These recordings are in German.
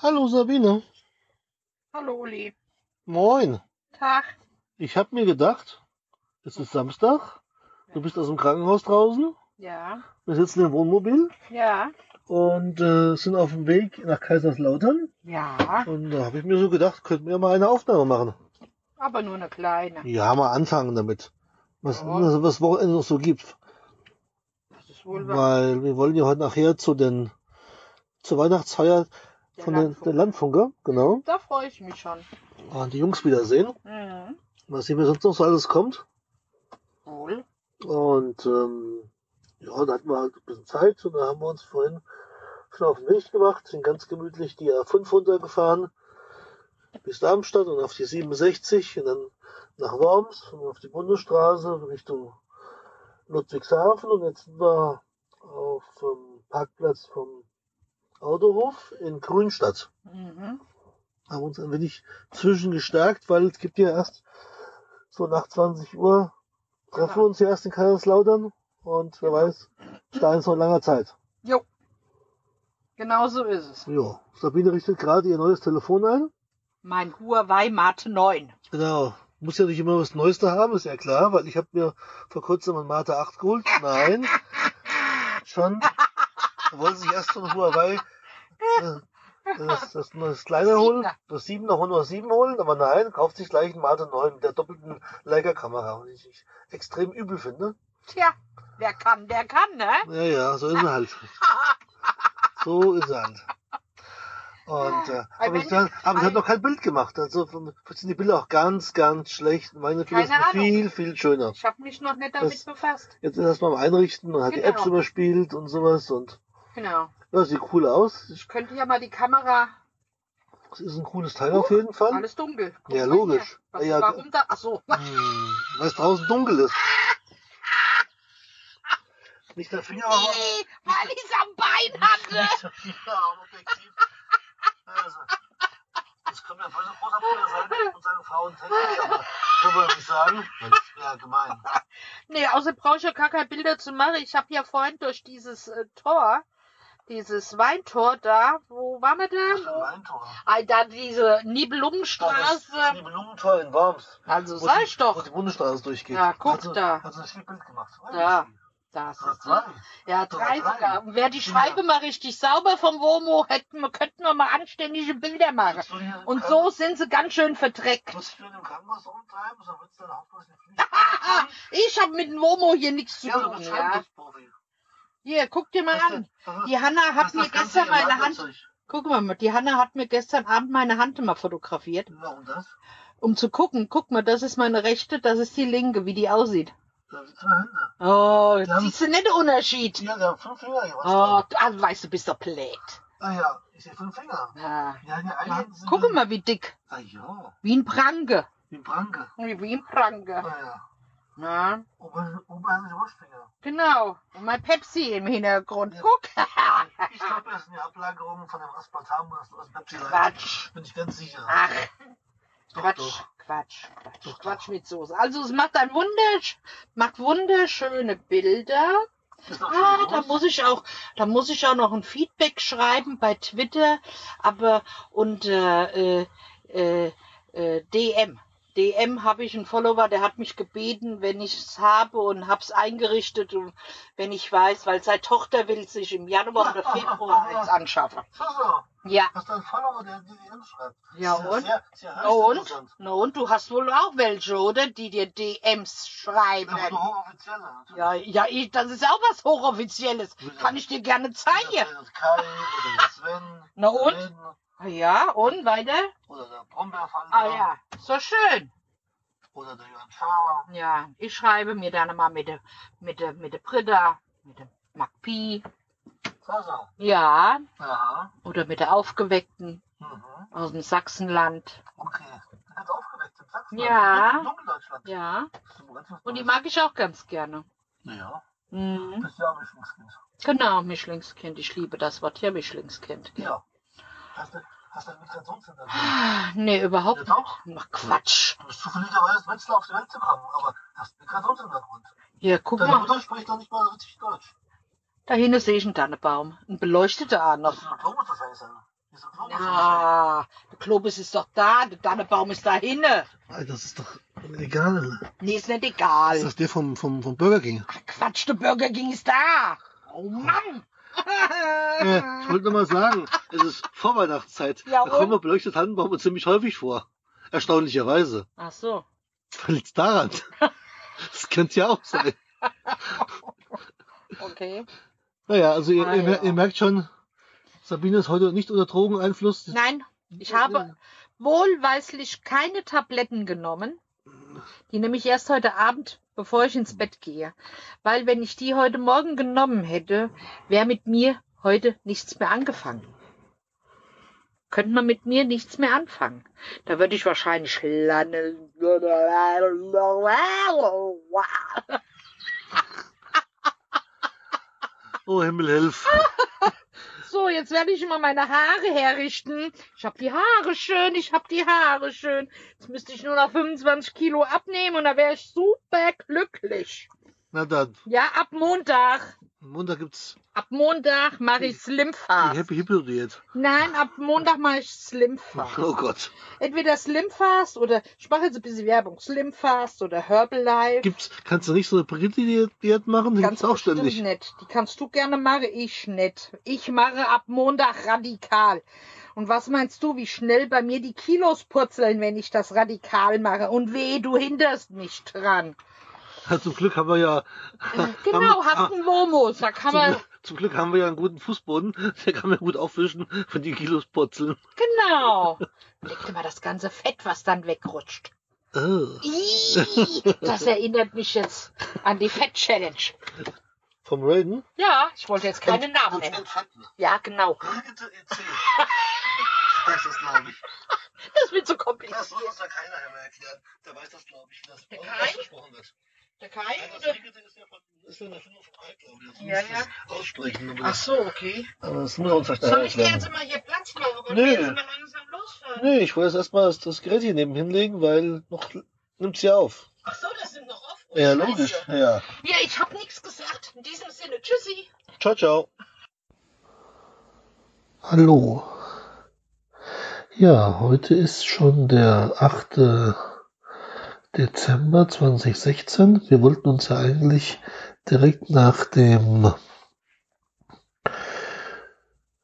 Hallo Sabine. Hallo Uli. Moin. Tag. Ich habe mir gedacht, es ist Samstag, du bist aus dem Krankenhaus draußen, Ja. wir sitzen im Wohnmobil Ja. und äh, sind auf dem Weg nach Kaiserslautern. Ja. Und da habe ich mir so gedacht, könnten wir mal eine Aufnahme machen. Aber nur eine kleine. Ja, mal anfangen damit. Was, Ja. was was Wochenende noch so gibt. Das ist wohl wahr. Weil wir wollen ja heute nachher zu den zur Weihnachtsfeier Der von den, Landfunk. der Landfunker, genau. Da freue ich mich schon. Und die Jungs wiedersehen. Mhm. Mal sehen, wer sonst noch so alles kommt. Wohl. Und ähm, ja, da hatten wir halt ein bisschen Zeit und da haben wir uns vorhin schon auf den Weg gemacht, sind ganz gemütlich die A5 runtergefahren bis Darmstadt und auf die 67 und dann nach Worms und auf die Bundesstraße Richtung Ludwigshafen und jetzt sind wir auf dem Parkplatz vom Autohof in Grünstadt. Mhm. Haben uns ein wenig zwischengestärkt, weil es gibt ja erst so nach 20 Uhr treffen wir uns ja erst in Kaiserslautern und wer weiß, bis dahin ist noch langer Zeit. Jo. Genau so ist es. Ja, Sabine richtet gerade ihr neues Telefon ein. Mein Huawei Mate 9. Genau. Muss ja nicht immer das Neueste haben, ist ja klar, weil ich habe mir vor kurzem ein Mate 8 geholt. Nein. Schon. Da wollte sich erst so ein Huawei äh, das, das, das kleine holen, das 7er Honor 7 holen, aber nein, kauft sich gleich ein Mate 9 mit der doppelten Leica-Kamera, was ich extrem übel finde. Tja, wer kann, der kann, ne? Ja, ja, so ist er halt. So ist er halt. Und, äh, aber, ich, aber ich habe ein- noch kein Bild gemacht. Also von- sind die Bilder auch ganz, ganz schlecht. Meine Bilder sind viel, viel schöner. Ich habe mich noch nicht damit Das- befasst. Jetzt erst mal einrichten und hat die Genau. Apps überspielt und sowas und Genau. ja, sieht cool aus. Ich könnte ja mal die Kamera. Es ist ein cooles Teil auf jeden Fall. Alles dunkel. Guck Ja, logisch. Was, Ja, warum da? Ach so. Hm, weil es draußen dunkel ist. Nicht der Finger, aber Nee, weil ich es am Bein hatte. nicht der Finger am Objektiv. Also, das können wir voll so groß Bruder sein und sagen Frauentechnik, aber können wir nicht sagen. Das wäre gemein. Nee, außer brauche ich ja gar keine Bilder zu machen. Ich habe ja vorhin durch dieses äh, Tor, dieses Weintor da, wo waren wir Das da? Weintor. Ah, da diese Das Nibelungenstraße. Nibelungentor in Worms. Also Wo sag die- ich Wo doch. die Bundesstraße durchgeht. Ja, guck sie, da. Hat sie ein Bild gemacht. Da. Das Das ist zwei. ja, drei drei. sogar. Und wäre die Ja. Scheibe mal richtig sauber vom Womo, hätten könnten wir mal anständige Bilder machen. Und so sind sie ganz schön verdreckt. Ich habe mit dem Womo hier nichts zu Ja, tun. Ja. Hier, guck dir mal an. Die Hanna hat mir gestern meine Hand. Guck mal, die Hanna hat mir gestern Abend meine Hand mal fotografiert, Warum das? um zu gucken. Guck mal, das ist meine rechte, das ist die linke, wie die aussieht. Da sind zwei Hände. Oh, Die haben- siehst du nicht den Unterschied? Ja, der hat fünf Finger Oh, du, ah, weißt du, bist doch blöd. Ah ja, ich sehe fünf Finger. Ja. Ja, die Guck mal, wie dick. Ah ja, Wie ein Pranke. wie ein Pranke. Wie ein Pranke. Ah ja. Na, Oben, oben haben sie Wurstfinger. genau. Und mein Pepsi im Hintergrund. Ja. Guck. Ich glaube, das sind die Ablagerungen von dem Aspartam, was du aus Pepsi rein- Quatsch. Bin ich ganz sicher. Ach, Doch, Quatsch, doch. Quatsch, Quatsch, Doch, Quatsch doch. mit Soße. Also es macht ein wundersch macht wunderschöne Bilder. Ist Ah, da muss ich auch, da muss ich auch noch ein Feedback schreiben bei Twitter, aber und äh, äh, äh, DM. DM habe ich einen Follower, der hat mich gebeten, wenn ich es habe und hab's eingerichtet und wenn ich weiß, weil seine Tochter will sich im Januar oder Februar eins anschaffen. So, so. Ja. Hast du einen Follower, der die schreibt? Ja, und? Sehr, sehr und? Na und du hast wohl auch welche, oder? Die dir DMs schreiben. Nur hochoffizielle. Ja, ja, ich, das ist auch was Hochoffizielles. Kann ich dir gerne zeigen. Kai oder der Sven. Na und? Len Ja, und weiter? Oder der Brombeerfalter. Ah ja, so schön. Oder der Jörn Schaar. Ja, ich schreibe mir dann mal mit der mit der mit der Britta, mit dem Magpie. So, so. Ja, Ja. oder mit der Aufgeweckten Mhm. aus dem Sachsenland. Okay. Hat aufgeweckt im Sachsen. Ja. Dunkeldeutschland. Ja, ganz und die mag ich auch ganz gerne. Ja. Mhm. Das ist ja Mischlingskind. Genau, Mischlingskind. Ich liebe das Wort ja, Mischlingskind. Ja. Hast du, hast du ein Migrationshintergrund? Ah, Nee, überhaupt Ja, doch. nicht. Ach, Quatsch. Du bist zufälligerweise das Letzte auf die Welt zu kommen, aber hast einen Migrationshintergrund. Hier, guck Deine mal. Mutter spricht doch nicht mal richtig Deutsch. Da hinten sehe ich einen Dannebaum. Ein beleuchteter auch Das noch. ist ein Blume, das heißt. Ist der Globus Ja, der Globus ist doch da, der Dannebaum ist da hinne. Alter, das ist doch egal. Nee, ist nicht Ist egal. das der vom, vom, vom Burger King? Ach, Quatsch, der Burger King ist da. Oh Mann. Äh, ich wollte nur mal sagen, es ist Vorweihnachtszeit. Ja, da kommen wir beleuchtete Tannenbäume ziemlich häufig vor. Erstaunlicherweise. Ach so. Was liegt's daran? Das könnte ja auch sein. Okay. Naja, also ihr, Ah, ihr, ja. ihr merkt schon, Sabine ist heute nicht unter Drogeneinfluss. Nein, ich habe wohlweislich keine Tabletten genommen. Die nehme ich erst heute Abend, bevor ich ins Bett gehe. Weil wenn ich die heute Morgen genommen hätte, wäre mit mir heute nichts mehr angefangen. Könnte man mit mir nichts mehr anfangen. Da würde ich wahrscheinlich lange. Oh, Himmel, hilf. So, jetzt werde ich immer meine Haare herrichten. Ich habe die Haare schön, ich habe die Haare schön. Jetzt müsste ich nur noch 25 Kilo abnehmen und da wäre ich super glücklich. Na dann, Ja, ab Montag. Montag gibt's Ab Montag mache ich Slim die Fast. Happy Hippo Diät. Nein, ab Montag mache ich Slim Fast. Oh Gott. Entweder Slim Fast oder ich mache jetzt ein bisschen Werbung. Slim Fast oder Herbalife. Gibt's, kannst du nicht so eine Brigitte-Diät machen? Die Ganz gibt's auch ständig. nicht. Die kannst du gerne machen, ich nicht. Ich mache ab Montag radikal. Und was meinst du, wie schnell bei mir die Kilos purzeln, wenn ich das radikal mache? Und weh, du hinderst mich dran. Ja, zum Glück haben wir ja. Genau, haben, hast einen Womos. Da kann zum, man. Glück- zum Glück haben wir ja einen guten Fußboden. Der kann man gut aufwischen, wenn die Kilos purzeln. Genau. Leg dir mal das ganze Fett, was dann wegrutscht. Oh. Ih, Das erinnert mich jetzt an die Fett-Challenge. Vom Raiden? Ja, ich wollte jetzt keinen Namen nennen. Ja, genau. Das ist, glaube ich. Das wird so Das kompliziert. soll uns ja keiner mehr erklären. Der weiß das, glaube ich, wie das Der Kai? ausgesprochen wird. Der Kai, Nein, das oder? Brigitte ist ja von, ist ja von Ja, das Aussprechen. Aber Ach so, okay. aber das muss er uns vielleicht Soll ich dir jetzt mal hier Platz machen? Nö. wir langsam losfahren? Nee, ich wollte jetzt erstmal das, das Gerät hier neben hinlegen, weil noch nimmt's ja auf. Ach so, das sind noch offen. Ja, Scheiße. logisch. Ja. Ja, ich habe nichts gesagt. In diesem Sinne, tschüssi. Ciao, ciao. Hallo. Ja, heute ist schon der 8. Dezember 2016. Wir wollten uns ja eigentlich direkt nach dem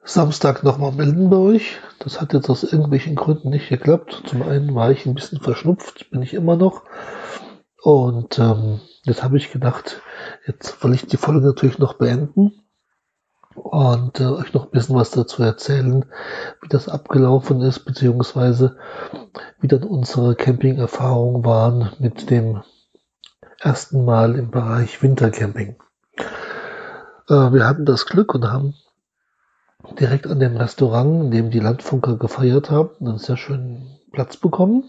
Samstag nochmal melden bei euch. Das hat jetzt aus irgendwelchen Gründen nicht geklappt. Zum einen war ich ein bisschen verschnupft, bin ich immer noch. Und ähm, jetzt habe ich gedacht, jetzt will ich die Folge natürlich noch beenden und äh, euch noch ein bisschen was dazu erzählen, wie das abgelaufen ist, beziehungsweise wie dann unsere Camping-Erfahrungen waren mit dem ersten Mal im Bereich Wintercamping. Äh, wir hatten das Glück und haben direkt an dem Restaurant, in dem die Landfunker gefeiert haben, einen sehr schönen Platz bekommen,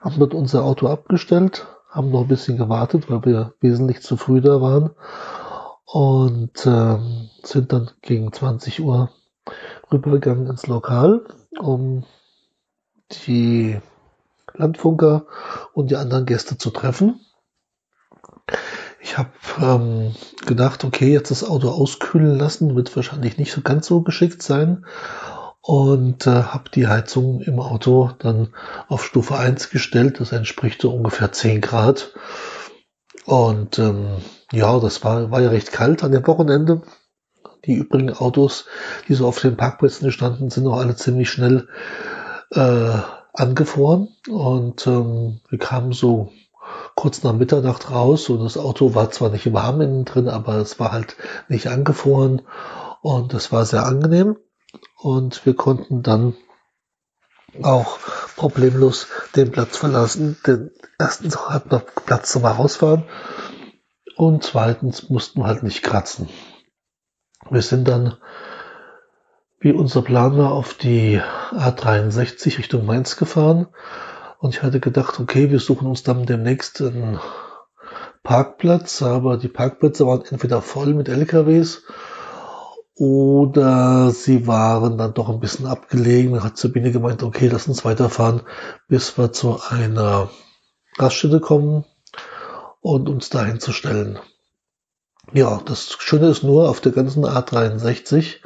haben dort unser Auto abgestellt, haben noch ein bisschen gewartet, weil wir wesentlich zu früh da waren und ähm, sind dann gegen 20 Uhr rübergegangen ins Lokal, um die Landfunker und die anderen Gäste zu treffen. Ich habe ähm, gedacht, okay, jetzt das Auto auskühlen lassen, wird wahrscheinlich nicht so ganz so geschickt sein. Und äh, habe die Heizung im Auto dann auf Stufe 1 gestellt. Das entspricht so ungefähr 10 Grad. Und ähm, ja, das war, war ja recht kalt an dem Wochenende. Die übrigen Autos, die so auf den Parkplätzen standen, sind auch alle ziemlich schnell äh, angefroren. Und ähm, wir kamen so kurz nach Mitternacht raus und das Auto war zwar nicht warm innen drin, aber es war halt nicht angefroren und es war sehr angenehm. Und wir konnten dann auch problemlos den Platz verlassen. Denn erstens hatten wir Platz zum Rausfahren und zweitens mussten wir halt nicht kratzen. Wir sind dann, wie unser Plan war, auf die A63 Richtung Mainz gefahren und ich hatte gedacht, okay, wir suchen uns dann demnächst einen Parkplatz, aber die Parkplätze waren entweder voll mit LKWs oder sie waren dann doch ein bisschen abgelegen. Dann hat Sabine gemeint, okay, lass uns weiterfahren, bis wir zu einer Raststätte kommen und uns dahin zu stellen. Ja, das Schöne ist nur, auf der ganzen A63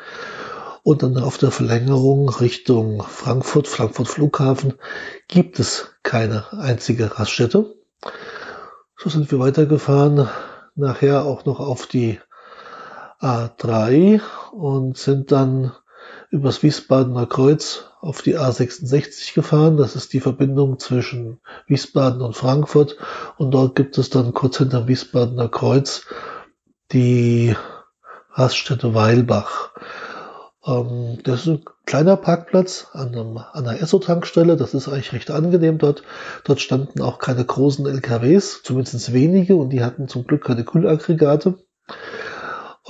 Und dann auf der Verlängerung Richtung Frankfurt, Frankfurt Flughafen, gibt es keine einzige Raststätte. So sind wir weitergefahren, nachher auch noch auf die A3 und sind dann übers Wiesbadener Kreuz auf die A66 gefahren. Das ist die Verbindung zwischen Wiesbaden und Frankfurt. Und dort gibt es dann kurz hinter Wiesbadener Kreuz die Raststätte Weilbach. Ähm, das ist ein kleiner Parkplatz an, einem, an einer Esso-Tankstelle. Das ist eigentlich recht angenehm dort. Dort standen auch keine großen LKWs, zumindest wenige, und die hatten zum Glück keine Kühlaggregate.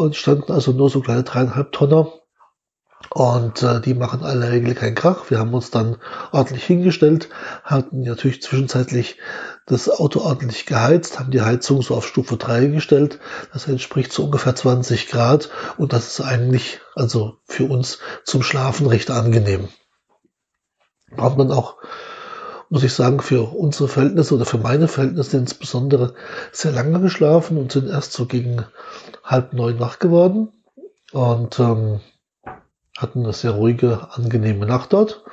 Und standen also nur so kleine dreieinhalb Tonner und äh, die machen alle Regel keinen Krach. Wir haben uns dann ordentlich hingestellt, hatten natürlich zwischenzeitlich das Auto ordentlich geheizt, haben die Heizung so auf Stufe 3 gestellt. Das entspricht so ungefähr 20 Grad und das ist eigentlich also für uns zum Schlafen recht angenehm. Haben dann auch, muss ich sagen, für unsere Verhältnisse oder für meine Verhältnisse insbesondere sehr lange geschlafen und sind erst so gegen halb neun wach geworden. Und ähm, hatten eine sehr ruhige, angenehme Nacht dort.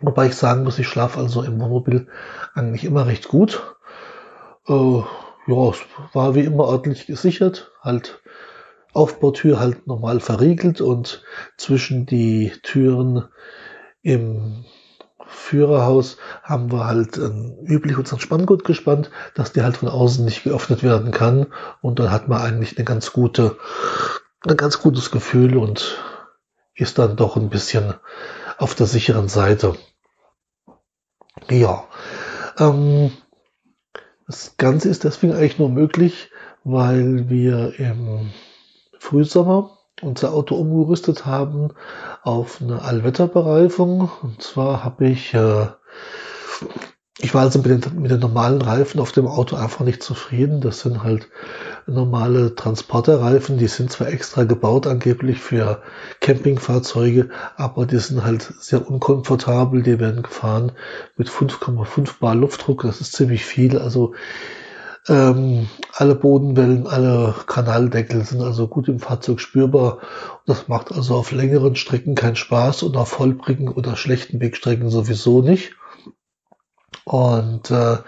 Wobei ich sagen muss, ich schlafe also im Wohnmobil eigentlich immer recht gut. Äh, ja, es war wie immer ordentlich gesichert, halt Aufbautür halt normal verriegelt und zwischen die Türen im Führerhaus haben wir halt ähm, üblich unseren Spanngurt gespannt, dass die halt von außen nicht geöffnet werden kann und dann hat man eigentlich eine ganz gute, ein ganz gutes Gefühl und ist dann doch ein bisschen auf der sicheren Seite. Ja, ähm, das Ganze ist deswegen eigentlich nur möglich, weil wir im Frühsommer unser Auto umgerüstet haben auf eine Allwetterbereifung. Und zwar habe ich äh, ich war also mit den, mit den normalen Reifen auf dem Auto einfach nicht zufrieden. Das sind halt normale Transporterreifen. Die sind zwar extra gebaut angeblich für Campingfahrzeuge, aber die sind halt sehr unkomfortabel. Die werden gefahren mit 5,5 Bar Luftdruck. Das ist ziemlich viel. Also ähm, alle Bodenwellen, alle Kanaldeckel sind also gut im Fahrzeug spürbar. Das macht also auf längeren Strecken keinen Spaß und auf holprigen oder schlechten Wegstrecken sowieso nicht. Und äh,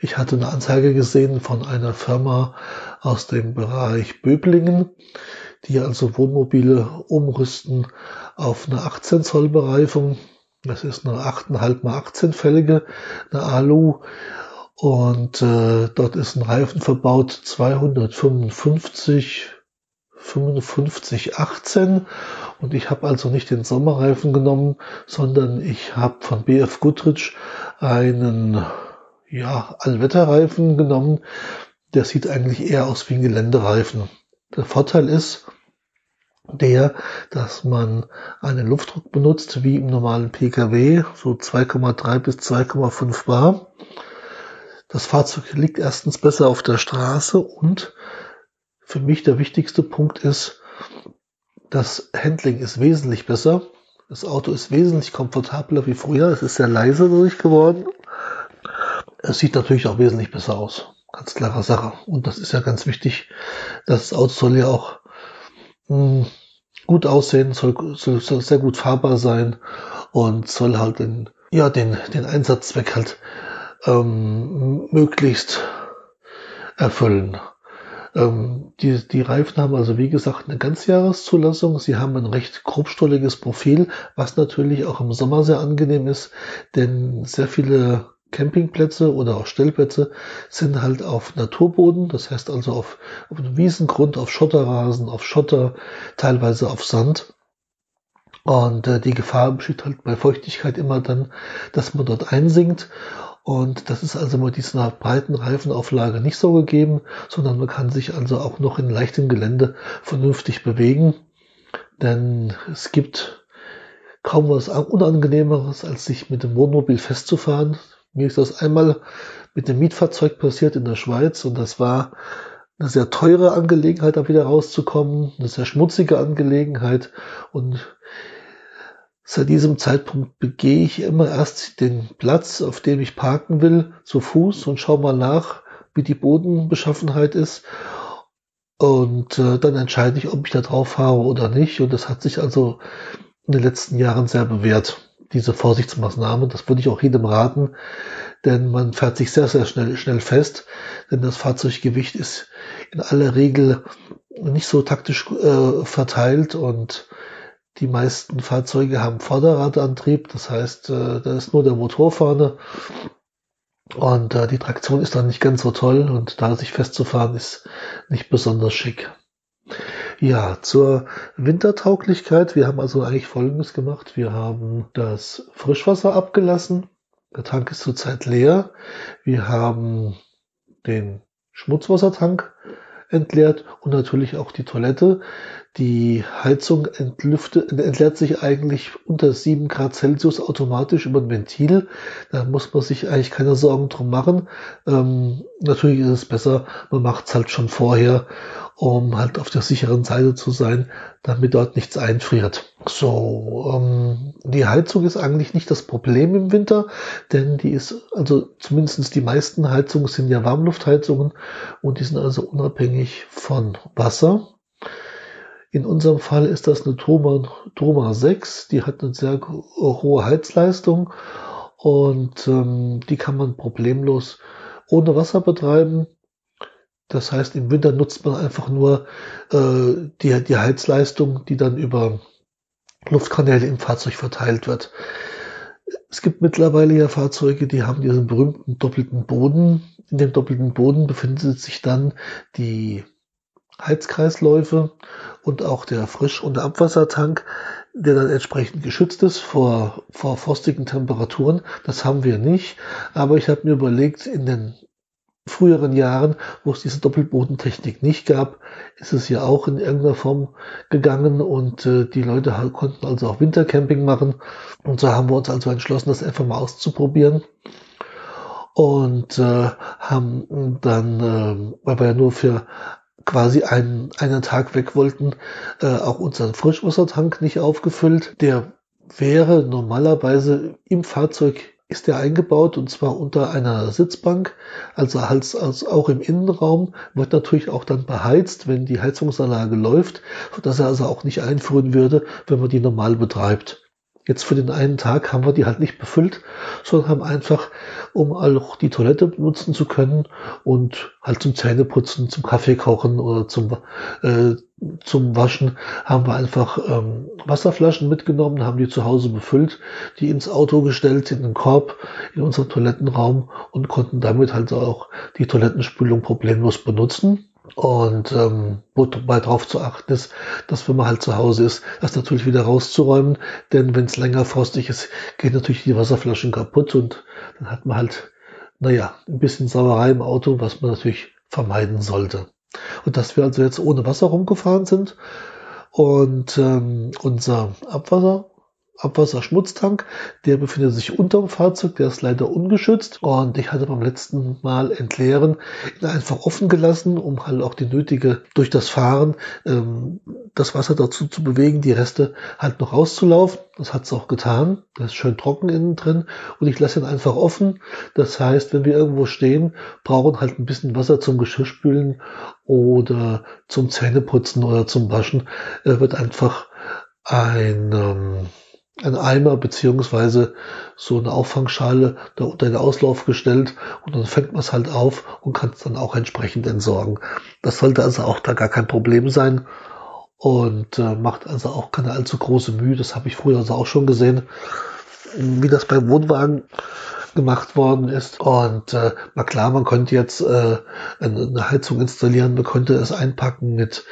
ich hatte eine Anzeige gesehen von einer Firma aus dem Bereich Böblingen, die also Wohnmobile umrüsten auf eine 18 Zoll Bereifung. Das ist eine 8,5 mal 18 Felge, eine Alu. Und äh, dort ist ein Reifen verbaut 255 55 18 und ich habe also nicht den Sommerreifen genommen, sondern ich habe von BF Goodrich einen ja, Allwetterreifen genommen. Der sieht eigentlich eher aus wie ein Geländereifen. Der Vorteil ist der, dass man einen Luftdruck benutzt wie im normalen Pkw, so 2,3 bis 2,5 bar. Das Fahrzeug liegt erstens besser auf der Straße und für mich der wichtigste Punkt ist, das Handling ist wesentlich besser. Das Auto ist wesentlich komfortabler wie früher. Es ist sehr leise dadurch geworden. Es sieht natürlich auch wesentlich besser aus. Ganz klare Sache. Und das ist ja ganz wichtig. Das Auto soll ja auch mh, hm, gut aussehen, soll, soll, soll, sehr gut fahrbar sein und soll halt den, ja, den, den Einsatzzweck halt ähm, möglichst erfüllen. Ähm, die, die Reifen haben also wie gesagt eine Ganzjahreszulassung. Sie haben ein recht grobstolliges Profil, was natürlich auch im Sommer sehr angenehm ist, denn sehr viele Campingplätze oder auch Stellplätze sind halt auf Naturboden, das heißt also auf, auf einem Wiesengrund, auf Schotterrasen, auf Schotter, teilweise auf Sand. Und äh, die Gefahr besteht halt bei Feuchtigkeit immer dann, dass man dort einsinkt. Und das ist also mit dieser breiten Reifenauflage nicht so gegeben, sondern man kann sich also auch noch in leichtem Gelände vernünftig bewegen. Denn es gibt kaum was Unangenehmeres, als sich mit dem Wohnmobil festzufahren. Mir ist das einmal mit dem Mietfahrzeug passiert in der Schweiz und das war eine sehr teure Angelegenheit, da wieder rauszukommen, eine sehr schmutzige Angelegenheit und Seit diesem Zeitpunkt begehe ich immer erst den Platz, auf dem ich parken will, zu Fuß und schaue mal nach, wie die Bodenbeschaffenheit ist. Und äh, dann entscheide ich, ob ich da drauf fahre oder nicht. Und das hat sich also in den letzten Jahren sehr bewährt, diese Vorsichtsmaßnahmen. Das würde ich auch jedem raten, denn man fährt sich sehr, sehr schnell, schnell fest, denn das Fahrzeuggewicht ist in aller Regel nicht so taktisch äh, verteilt und die meisten Fahrzeuge haben Vorderradantrieb, das heißt, äh, da ist nur der Motor vorne und äh, die Traktion ist dann nicht ganz so toll und da sich festzufahren ist nicht besonders schick. Ja, zur Wintertauglichkeit. Wir haben also eigentlich Folgendes gemacht. Wir haben das Frischwasser abgelassen. Der Tank ist zurzeit leer. Wir haben den Schmutzwassertank entleert und natürlich auch die Toilette. Die Heizung entlüftet, entleert sich eigentlich unter 7 Grad Celsius automatisch über ein Ventil. Da muss man sich eigentlich keine Sorgen drum machen. Ähm, natürlich ist es besser, man macht es halt schon vorher um halt auf der sicheren Seite zu sein, damit dort nichts einfriert. So, ähm, die Heizung ist eigentlich nicht das Problem im Winter, denn die ist, also zumindestens die meisten Heizungen sind ja Warmluftheizungen und die sind also unabhängig von Wasser. In unserem Fall ist das eine Troma, Troma 6, die hat eine sehr hohe Heizleistung und ähm, die kann man problemlos ohne Wasser betreiben. Das heißt, im Winter nutzt man einfach nur äh, die, die Heizleistung, die dann über Luftkanäle im Fahrzeug verteilt wird. Es gibt mittlerweile ja Fahrzeuge, die haben diesen berühmten doppelten Boden. In dem doppelten Boden befinden sich dann die Heizkreisläufe und auch der Frisch- und Abwassertank, der dann entsprechend geschützt ist vor, vor frostigen Temperaturen. Das haben wir nicht. Aber ich habe mir überlegt, in den früheren Jahren, wo es diese Doppelbodentechnik nicht gab, ist es ja auch in irgendeiner Form gegangen und äh, die Leute konnten also auch Wintercamping machen. Und so haben wir uns also entschlossen, das einfach mal auszuprobieren. Und äh, haben dann, äh, weil wir ja nur für quasi einen, einen Tag weg wollten, äh, auch unseren Frischwassertank nicht aufgefüllt. Der wäre normalerweise im Fahrzeug ist der eingebaut und zwar unter einer Sitzbank, also als, als auch im Innenraum, wird natürlich auch dann beheizt, wenn die Heizungsanlage läuft, sodass er also auch nicht einfrieren würde, wenn man die normal betreibt. Jetzt für den einen Tag haben wir die halt nicht befüllt, sondern haben einfach, um auch die Toilette benutzen zu können und halt zum Zähneputzen, zum Kaffee kochen oder zum, äh, zum Waschen, haben wir einfach ähm, Wasserflaschen mitgenommen, haben die zu Hause befüllt, die ins Auto gestellt, in den Korb, in unseren Toilettenraum und konnten damit halt auch die Toilettenspülung problemlos benutzen. Und ähm, wobei darauf zu achten ist, dass wenn man halt zu Hause ist, das natürlich wieder rauszuräumen, denn wenn es länger frostig ist, geht natürlich die Wasserflaschen kaputt und dann hat man halt, naja, ein bisschen Sauerei im Auto, was man natürlich vermeiden sollte. Und dass wir also jetzt ohne Wasser rumgefahren sind und ähm, unser Abwasser Abwasserschmutztank. Der befindet sich unterm Fahrzeug, der ist leider ungeschützt. Und ich hatte beim letzten Mal entleeren ihn einfach offen gelassen, um halt auch die nötige durch das Fahren ähm, das Wasser dazu zu bewegen, die Reste halt noch rauszulaufen. Das hat es auch getan. Das ist schön trocken innen drin. Und ich lasse ihn einfach offen. Das heißt, wenn wir irgendwo stehen, brauchen halt ein bisschen Wasser zum Geschirrspülen oder zum Zähneputzen oder zum Waschen, äh, wird einfach ein ähm, ein Eimer beziehungsweise so eine Auffangschale da unter den Auslauf gestellt und dann fängt man es halt auf und kann es dann auch entsprechend entsorgen. Das sollte also auch da gar kein Problem sein und äh, macht also auch keine allzu große Mühe. Das habe ich früher also auch schon gesehen, wie das beim Wohnwagen gemacht worden ist. Und äh, na klar, man könnte jetzt äh, eine Heizung installieren, man könnte es einpacken mit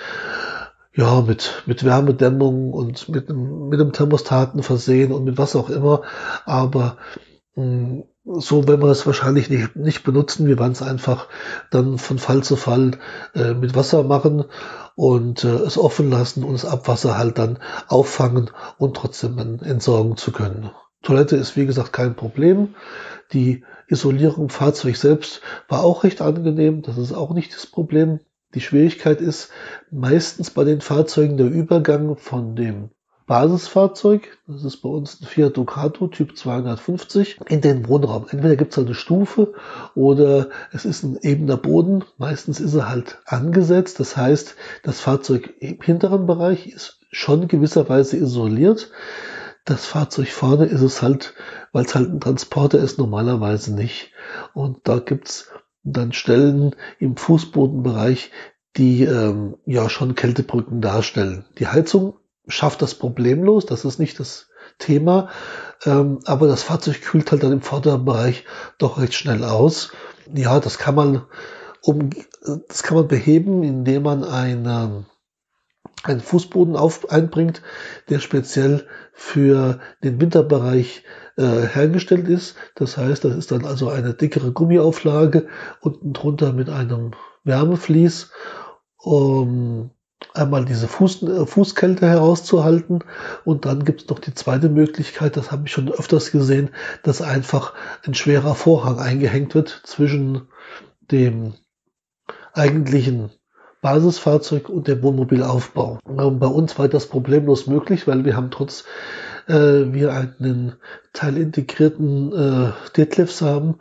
ja, mit, mit Wärmedämmung und mit einem, mit einem Thermostaten versehen und mit was auch immer. Aber mh, hm, so werden wir es wahrscheinlich nicht, nicht benutzen. Wir werden es einfach dann von Fall zu Fall äh, mit Wasser machen und äh, es offen lassen und das Abwasser halt dann auffangen und trotzdem entsorgen zu können. Toilette ist wie gesagt kein Problem. Die Isolierung im Fahrzeug selbst war auch recht angenehm. Das ist auch nicht das Problem. Die Schwierigkeit ist meistens bei den Fahrzeugen der Übergang von dem Basisfahrzeug, das ist bei uns ein Fiat Ducato Typ 250, in den Wohnraum. Entweder gibt es eine Stufe oder es ist ein ebener Boden. Meistens ist er halt angesetzt. Das heißt, das Fahrzeug im hinteren Bereich ist schon gewisserweise isoliert. Das Fahrzeug vorne ist es halt, weil es halt ein Transporter ist, normalerweise nicht. Und da gibt's dann Stellen im Fußbodenbereich, die ähm, ja schon Kältebrücken darstellen. Die Heizung schafft das problemlos, das ist nicht das Thema, ähm, aber das Fahrzeug kühlt halt dann im vorderen doch recht schnell aus. Ja, das kann man um, das kann man beheben, indem man eine, einen Fußboden auf, einbringt, der speziell für den Winterbereich äh, hergestellt ist. Das heißt, das ist dann also eine dickere Gummiauflage unten drunter mit einem Wärmeflies, um einmal diese Fuß, äh, Fußkälte herauszuhalten. Und dann gibt es noch die zweite Möglichkeit, das habe ich schon öfters gesehen, dass einfach ein schwerer Vorhang eingehängt wird zwischen dem eigentlichen Basisfahrzeug und dem Wohnmobilaufbau. Bei uns war das problemlos möglich, weil wir haben trotz äh, wir einen teilintegrierten äh, Deadlifts haben,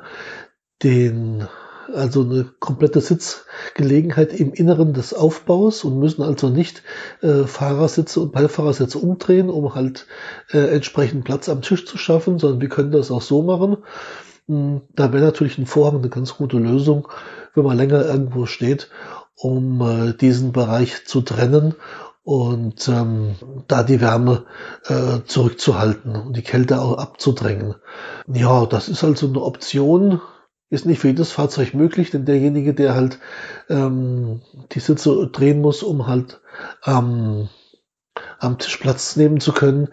den also eine komplette Sitzgelegenheit im Inneren des Aufbaus und müssen also nicht äh, Fahrersitze und Beifahrersitze umdrehen, um halt äh, entsprechend Platz am Tisch zu schaffen, sondern wir können das auch so machen. Hm, da wäre natürlich ein Vorhang eine ganz gute Lösung, wenn man länger irgendwo steht, um äh, diesen Bereich zu trennen und ähm, da die Wärme äh, zurückzuhalten und die Kälte auch abzudrängen. Ja, das ist also eine Option, ist nicht für jedes Fahrzeug möglich, denn derjenige, der halt ähm, die Sitze drehen muss, um halt ähm, am Tisch Platz nehmen zu können,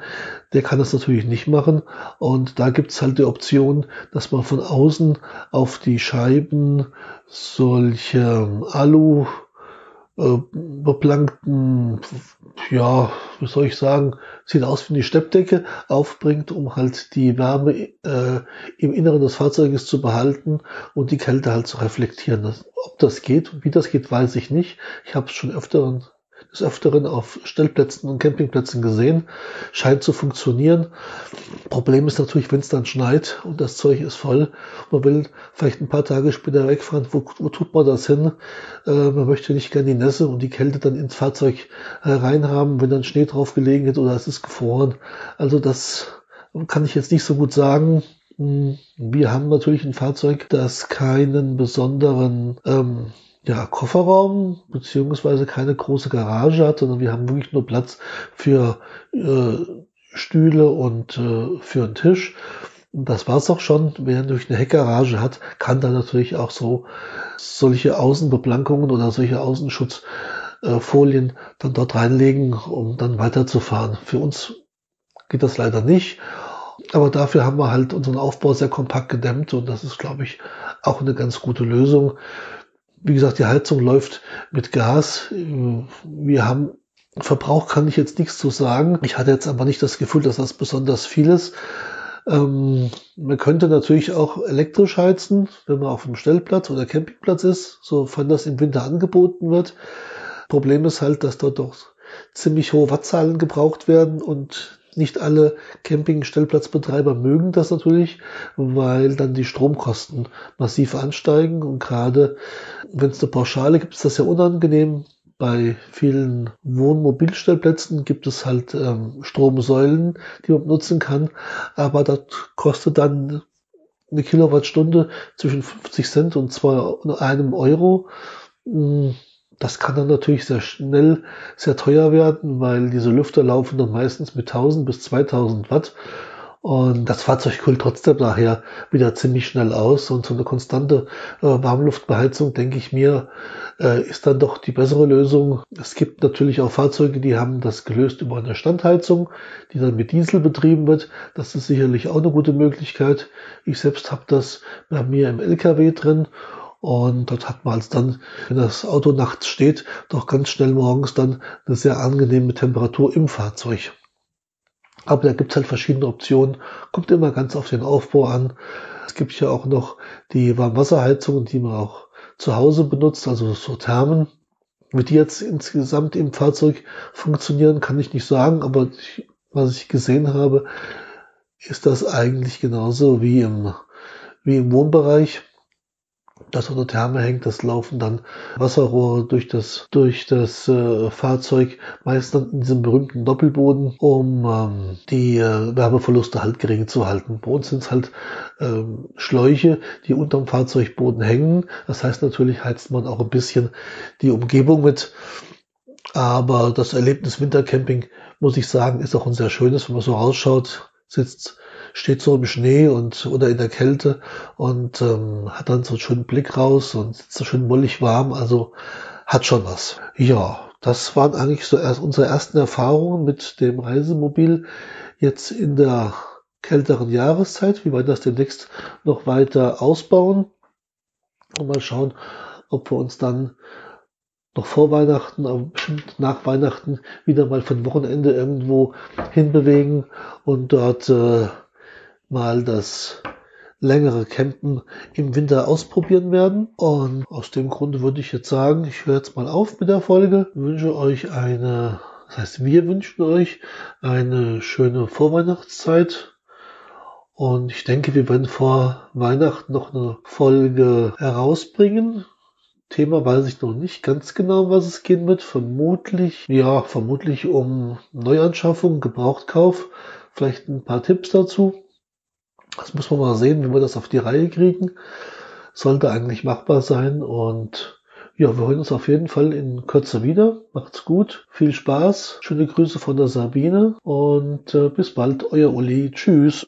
der kann das natürlich nicht machen. Und da gibt's halt die Option, dass man von außen auf die Scheiben solche Alu äh, beplankten, ja, wie soll ich sagen, sieht aus wie eine Steppdecke, aufbringt, um halt die Wärme äh, im Inneren des Fahrzeuges zu behalten und die Kälte halt zu reflektieren. Das, ob das geht wie das geht, weiß ich nicht. Ich habe es schon öfter des Öfteren auf Stellplätzen und Campingplätzen gesehen. Scheint zu funktionieren. Problem ist natürlich, wenn es dann schneit und das Zeug ist voll. Man will vielleicht ein paar Tage später wegfahren. Wo, wo tut man das hin? Äh, man möchte nicht gerne die Nässe und die Kälte dann ins Fahrzeug äh, reinhaben, wenn dann Schnee drauf gelegen ist oder es ist gefroren. Also das kann ich jetzt nicht so gut sagen. Hm, wir haben natürlich ein Fahrzeug, das keinen besonderen ähm, ja, Kofferraum beziehungsweise keine große Garage hat, sondern wir haben wirklich nur Platz für äh, Stühle und äh, für einen Tisch. Und das war's auch schon. Wer durch eine Heckgarage hat, kann da natürlich auch so solche Außenbeplankungen oder solche Außenschutzfolien äh, dann dort reinlegen, um dann weiterzufahren. Für uns geht das leider nicht. Aber dafür haben wir halt unseren Aufbau sehr kompakt gedämmt und das ist, glaube ich, auch eine ganz gute Lösung. Wie gesagt, die Heizung läuft mit Gas. Wir haben Verbrauch kann ich jetzt nichts zu sagen. Ich hatte jetzt aber nicht das Gefühl, dass das besonders viel ist. Ähm, man könnte natürlich auch elektrisch heizen, wenn man auf dem Stellplatz oder Campingplatz ist, sofern das im Winter angeboten wird. Problem ist halt, dass dort doch ziemlich hohe Wattzahlen gebraucht werden und nicht alle Campingstellplatzbetreiber mögen das natürlich, weil dann die Stromkosten massiv ansteigen und gerade wenn es eine Pauschale gibt, ist das ja unangenehm. Bei vielen Wohnmobilstellplätzen gibt es halt ähm, Stromsäulen, die man nutzen kann, aber das kostet dann eine Kilowattstunde zwischen 50 Cent und zwei, einem Euro. Das kann dann natürlich sehr schnell sehr teuer werden, weil diese Lüfter laufen dann meistens mit 1000 bis 2000 Watt. Und das Fahrzeug kühlt trotzdem nachher wieder ziemlich schnell aus. Und so eine konstante äh, Warmluftbeheizung, denke ich mir, äh, ist dann doch die bessere Lösung. Es gibt natürlich auch Fahrzeuge, die haben das gelöst über eine Standheizung, die dann mit Diesel betrieben wird. Das ist sicherlich auch eine gute Möglichkeit. Ich selbst habe das bei mir im LKW drin und dort hat man als dann, wenn das Auto nachts steht, doch ganz schnell morgens dann eine sehr angenehme Temperatur im Fahrzeug. Aber da gibt es halt verschiedene Optionen. Kommt immer ganz auf den Aufbau an. Es gibt ja auch noch die Warmwasserheizung, die man auch zu Hause benutzt, also so Thermen. Wie die jetzt insgesamt im Fahrzeug funktionieren, kann ich nicht sagen, aber ich was ich gesehen habe, ist das eigentlich genauso wie im, wie im Wohnbereich das unter Therme hängt, das laufen dann Wasserrohre durch das, durch das äh, Fahrzeug, meist in diesem berühmten Doppelboden, um ähm, die äh, Wärmeverluste halt gering zu halten. Bei uns sind es halt ähm, Schläuche, die unterm Fahrzeugboden hängen. Das heißt natürlich heizt man auch ein bisschen die Umgebung mit. Aber das Erlebnis Wintercamping, muss ich sagen, ist auch ein sehr schönes, wenn man so rausschaut, sitzt steht so im Schnee und oder in der Kälte und ähm, hat dann so einen schönen Blick raus und sitzt so schön mollig warm. Also hat schon was. Ja, das waren eigentlich so erst unsere ersten Erfahrungen mit dem Reisemobil jetzt in der kälteren Jahreszeit. Wie wir das demnächst noch weiter ausbauen und mal schauen, ob wir uns dann noch vor Weihnachten, aber bestimmt nach Weihnachten wieder mal von Wochenende irgendwo hinbewegen und dort äh, mal das längere Campen im Winter ausprobieren werden. Und aus dem Grunde würde ich jetzt sagen, ich höre jetzt mal auf mit der Folge. Wünsche euch eine, das heißt, wir wünschen euch eine schöne Vorweihnachtszeit. Und ich denke, wir werden vor Weihnachten noch eine Folge herausbringen. Thema weiß ich noch nicht ganz genau, was es gehen wird. Vermutlich, ja, vermutlich um Neuanschaffung, Gebrauchtkauf. Vielleicht ein paar Tipps dazu. Das muss man mal sehen, wie wir das auf die Reihe kriegen. Sollte eigentlich machbar sein und ja, wir hören uns auf jeden Fall in Kürze wieder. Macht's gut, viel Spaß, schöne Grüße von der Sabine und äh, bis bald, euer Uli. Tschüss.